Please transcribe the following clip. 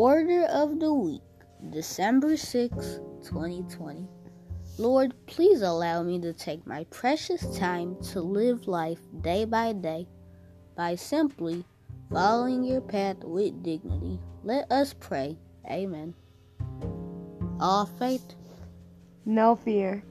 Order of the week, December 6, 2020. Lord, please allow me to take my precious time to live life day by day by simply following your path with dignity. Let us pray. Amen. All faith, No fear.